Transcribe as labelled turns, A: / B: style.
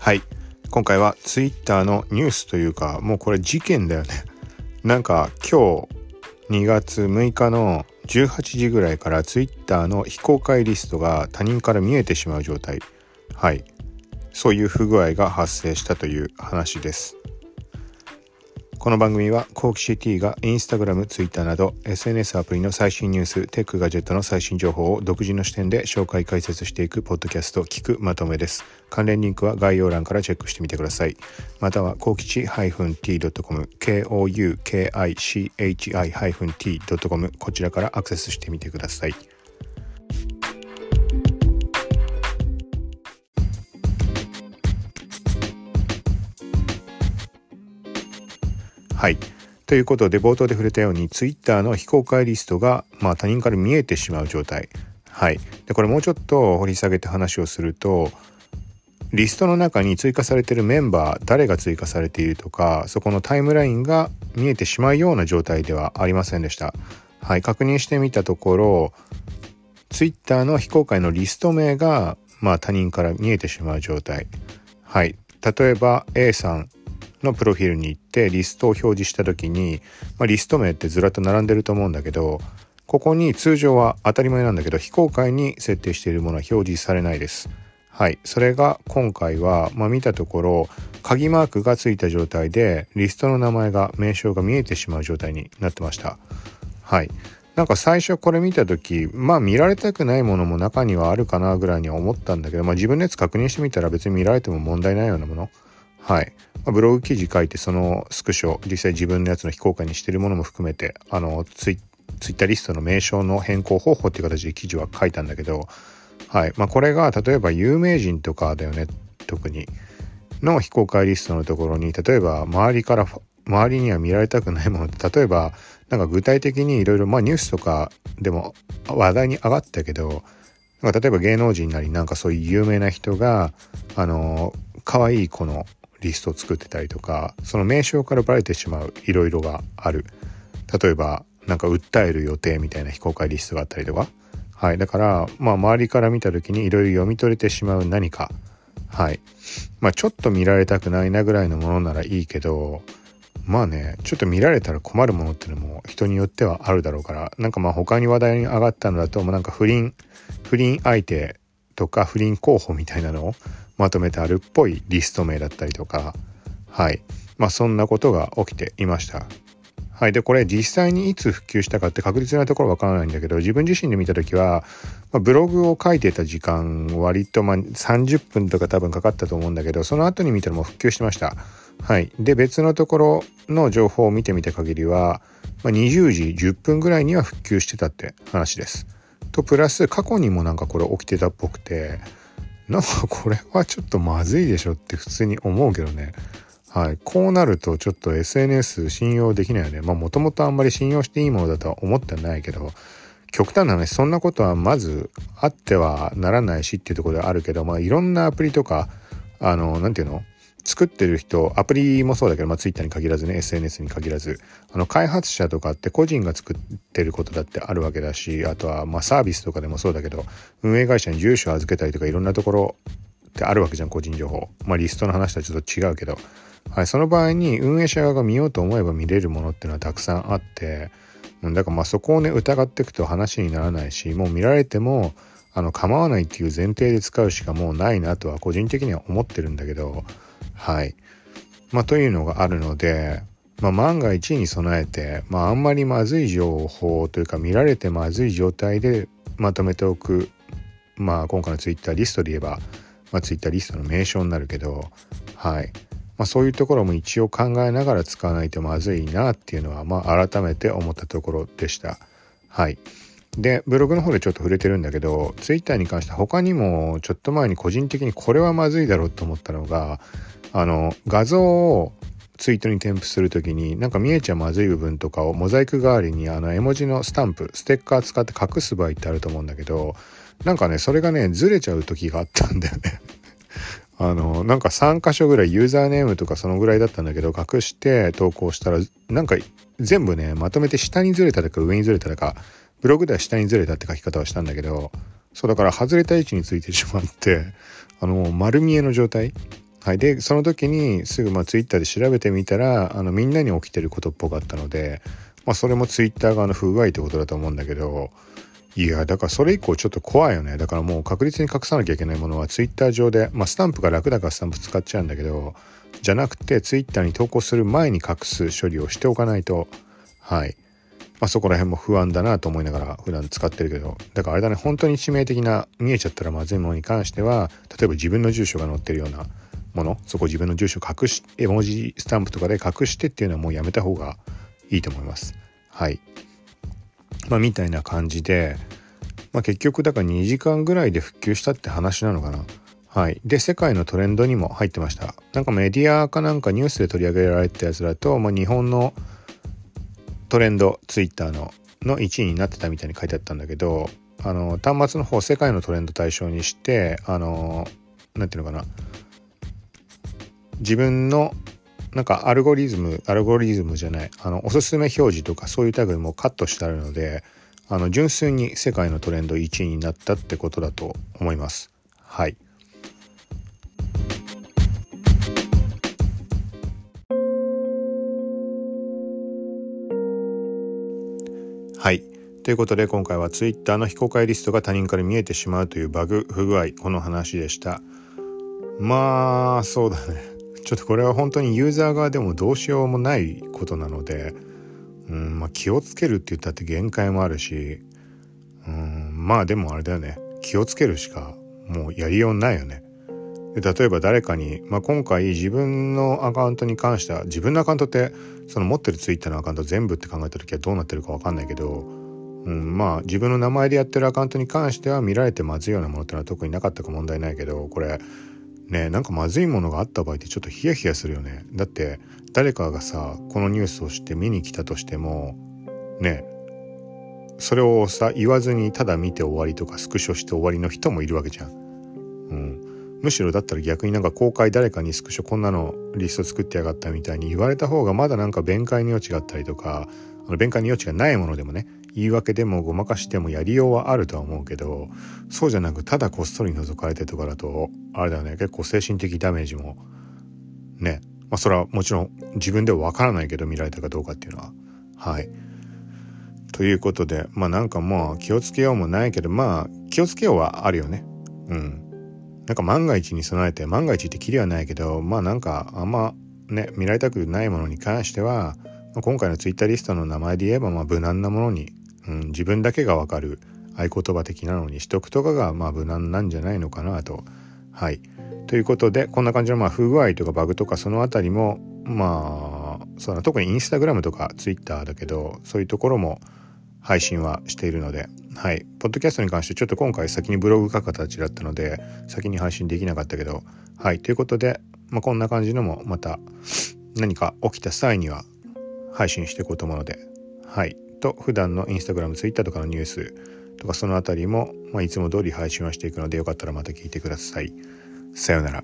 A: はい。今回はツイッターのニュースというかもうこれ事件だよね。なんか今日2月6日の18時ぐらいからツイッターの非公開リストが他人から見えてしまう状態。はい。そういう不具合が発生したという話です。この番組はコーキシティがインスタグラム、ツイッターなど SNS アプリの最新ニュース、テックガジェットの最新情報を独自の視点で紹介解説していくポッドキャスト聞くまとめです。関連リンクは概要欄からチェックしてみてください。またはコーキチ -t.com、k-o-u-k-i-c-h-i-t.com こちらからアクセスしてみてください。はい。ということで冒頭で触れたように Twitter の非公開リストが、まあ、他人から見えてしまう状態。はい。でこれもうちょっと掘り下げて話をするとリストの中に追加されてるメンバー誰が追加されているとかそこのタイムラインが見えてしまうような状態ではありませんでした。はい、確認してみたところ Twitter の非公開のリスト名が、まあ、他人から見えてしまう状態。はい、例えば A さんのプロフィールに行ってリストを表示した時に、まあ、リスト名ってずらっと並んでると思うんだけどここに通常は当たり前なんだけど非公開に設定しているものは表示されないです。はい、それが今回は、まあ、見たところ鍵マークがついた状態でリストの名前が名称が見えてしまう状態になってました。はい。なんか最初これ見た時まあ見られたくないものも中にはあるかなぐらいには思ったんだけど、まあ、自分のやつ確認してみたら別に見られても問題ないようなものはい。ブログ記事書いてそのスクショ実際自分のやつの非公開にしてるものも含めてあのツイツイッターリストの名称の変更方法っていう形で記事は書いたんだけど、はいまあ、これが例えば有名人とかだよね特にの非公開リストのところに例えば周りから周りには見られたくないものって例えばなんか具体的にいろいろまあニュースとかでも話題に上がったけど例えば芸能人なりなんかそういう有名な人があの可愛い子のリストを作ってたりとかその名称からバレてしまういろいろがある。例えばなんか訴える予定みたいな非公開リストがあったりとか。はい。だからまあ周りから見た時にいろいろ読み取れてしまう何か。はい。まあちょっと見られたくないなぐらいのものならいいけどまあねちょっと見られたら困るものっていうのも人によってはあるだろうからなんかまあ他に話題に上がったのだともうなんか不倫不倫相手とか不倫候補みたいなのをまとめてあるっぽいリスト名だったりとかはいまあそんなことが起きていましたはい。で、これ実際にいつ復旧したかって確実なところわからないんだけど、自分自身で見た時は、まあ、ブログを書いてた時間割とま30分とか多分かかったと思うんだけど、その後に見たらもう復旧してました。はい。で、別のところの情報を見てみた限りは、まあ、20時10分ぐらいには復旧してたって話です。と、プラス過去にもなんかこれ起きてたっぽくて、なんかこれはちょっとまずいでしょって普通に思うけどね。はい。こうなるとちょっと SNS 信用できないよね。まあもともとあんまり信用していいものだとは思ってないけど、極端な話、そんなことはまずあってはならないしっていうところではあるけど、まあいろんなアプリとか、あの、なんていうの？作ってる人、アプリもそうだけど、まあ、Twitter に限らずね、SNS に限らず、あの、開発者とかって個人が作ってることだってあるわけだし、あとは、まあ、サービスとかでもそうだけど、運営会社に住所を預けたりとかいろんなところってあるわけじゃん、個人情報。まあ、リストの話とはちょっと違うけど、はい、その場合に運営者側が見ようと思えば見れるものっていうのはたくさんあって、だからまあそこをね、疑っていくと話にならないし、もう見られても、あの、構わないっていう前提で使うしかもうないなとは個人的には思ってるんだけど、はい。まあ、というのがあるので、まあ、万が一に備えて、まあ、あんまりまずい情報というか見られてまずい状態でまとめておく、まあ、今回のツイッターリストで言えば、まあ、ツイッターリストの名称になるけど、はい。まあ、そういうところも一応考えながら使わないとまずいなっていうのは、まあ、改めて思ったところでした。はい。で、ブログの方でちょっと触れてるんだけど、ツイッターに関して他にもちょっと前に個人的にこれはまずいだろうと思ったのが、あの画像をツイートに添付する時になんか見えちゃまずい部分とかをモザイク代わりにあの絵文字のスタンプステッカー使って隠す場合ってあると思うんだけどなんかねそれがねずれちゃう時があったんだよね。あのなんか3箇所ぐらいユーザーネームとかそのぐらいだったんだけど隠して投稿したらなんか全部ねまとめて下にずれたとか上にずれたとかブログでは下にずれたって書き方はしたんだけどそうだから外れた位置についてしまってあの丸見えの状態。はい、でその時にすぐまあツイッターで調べてみたらあのみんなに起きてることっぽかったので、まあ、それもツイッター側の不具合ってことだと思うんだけどいやだからそれ以降ちょっと怖いよね。だからもう確実に隠さなきゃいけないものはツイッター上で、まあ、スタンプが楽だからスタンプ使っちゃうんだけどじゃなくてツイッターに投稿する前に隠す処理をしておかないと。はい。まあ、そこら辺も不安だなと思いながら普段使ってるけどだからあれだね本当に致命的な見えちゃったらまずいものに関しては例えば自分の住所が載ってるようなものそこ自分の住所隠し絵文字スタンプとかで隠してっていうのはもうやめた方がいいと思いますはいまあみたいな感じで、まあ、結局だから2時間ぐらいで復旧したって話なのかなはい。で、世界のトレンドにも入ってました。なんかメディアかなんかニュースで取り上げられたやつだと、まあ、日本のトレンドツイッターのの1位になってたみたいに書いてあったんだけどあの端末の方世界のトレンド対象にしてあの何て言うのかな自分のなんかアルゴリズムアルゴリズムじゃないあのおすすめ表示とかそういうタグもカットしてあるのであの純粋に世界のトレンド1位になったってことだと思いますはい。はい。ということで今回は Twitter の非公開リストが他人から見えてしまうというバグ不具合この話でした。まあそうだね。ちょっとこれは本当にユーザー側でもどうしようもないことなのでうんまあ気をつけるって言ったって限界もあるしうんまあでもあれだよね。気をつけるしかもうやりようないよね。例えば誰かに、まあ、今回自分のアカウントに関しては自分のアカウントってその持ってるツイッターのアカウント全部って考えた時はどうなってるか分かんないけど、うん、まあ自分の名前でやってるアカウントに関しては見られてまずいようなものってのは特になかったか問題ないけどこれねなんかまずいものがあった場合ってちょっとヒヤヒヤするよねだって誰かがさこのニュースを知って見に来たとしてもねそれをさ言わずにただ見て終わりとかスクショして終わりの人もいるわけじゃん。むしろだったら逆になんか公開誰かにスクショこんなのリスト作ってやがったみたいに言われた方がまだなんか弁解の余地があったりとかあの弁解の余地がないものでもね言い訳でもごまかしてもやりようはあるとは思うけどそうじゃなくただこっそり覗かれてとかだとあれだよね結構精神的ダメージもねまあそれはもちろん自分ではわからないけど見られたかどうかっていうのははい。ということでまあなんかもう気をつけようもないけどまあ気をつけようはあるよねうん。なんか万が一に備えて万が一ってきりはないけどまあなんかあんまね見られたくないものに関しては、ま、今回のツイッターリストの名前で言えばまあ無難なものに、うん、自分だけがわかる合言葉的なのにしとくとかがまあ無難なんじゃないのかなと。はい。ということでこんな感じのまあ不具合とかバグとかそのあたりもまあそうだ特にインスタグラムとかツイッターだけどそういうところも配信はしているので、はい。ポッドキャストに関してちょっと今回先にブログ書く形だったので、先に配信できなかったけど、はい。ということで、まあ、こんな感じのもまた何か起きた際には配信していこうと思うので、はい。と、普段のインスタグラム、ツイッターとかのニュースとかそのあたりも、まあ、いつも通り配信はしていくので、よかったらまた聞いてください。さようなら。